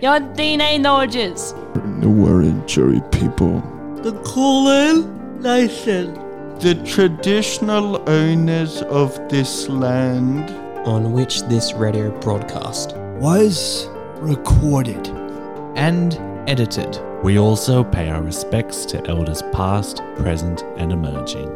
Your DNA knowledges. The Wiradjuri people. The Kulin Nation. The traditional owners of this land. on which this radio broadcast Was recorded. and edited. We also pay our respects to elders past, present, and emerging.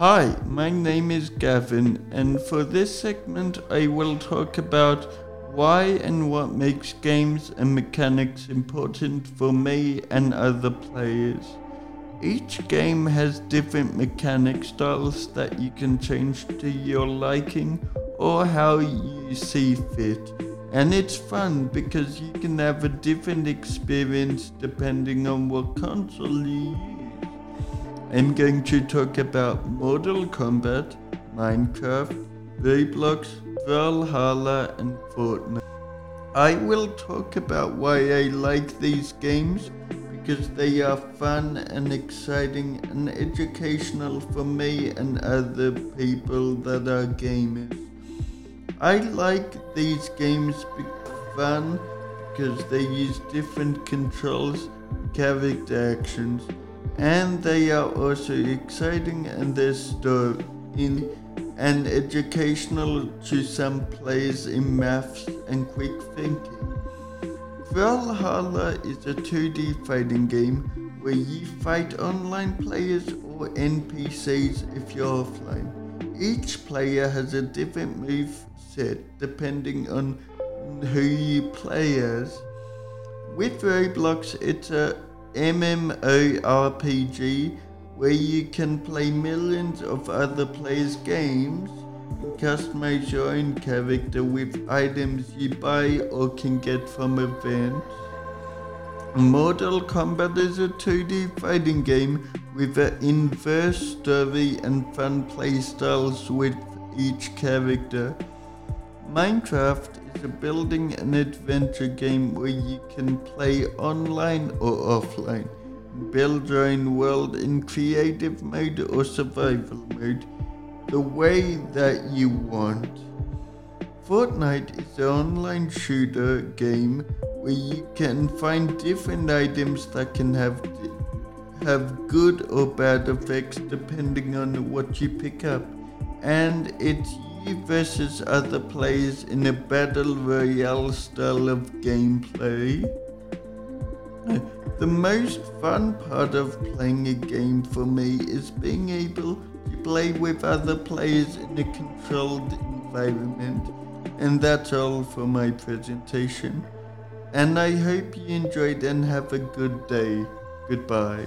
Hi, my name is Gavin, and for this segment, I will talk about why and what makes games and mechanics important for me and other players. Each game has different mechanic styles that you can change to your liking or how you see fit. And it's fun because you can have a different experience depending on what console you use. I'm going to talk about Mortal Kombat, Minecraft, Roblox, Brawlhalla, and Fortnite. I will talk about why I like these games because they are fun and exciting and educational for me and other people that are gamers. I like these games because fun because they use different controls, character actions, and they are also exciting and their story in and educational to some players in maths and quick thinking. Brawlhalla is a 2D fighting game where you fight online players or NPCs if you're offline. Each player has a different move set depending on who you play as. With Roblox, it's a MMORPG where you can play millions of other players' games and customize your own character with items you buy or can get from events. Mortal Kombat is a 2D fighting game with an inverse story and fun playstyles with each character. Minecraft is a building an adventure game where you can play online or offline. Build your own world in creative mode or survival mode, the way that you want. Fortnite is an online shooter game where you can find different items that can have have good or bad effects depending on what you pick up. And it's versus other players in a battle royale style of gameplay. The most fun part of playing a game for me is being able to play with other players in a controlled environment. And that's all for my presentation. And I hope you enjoyed and have a good day. Goodbye.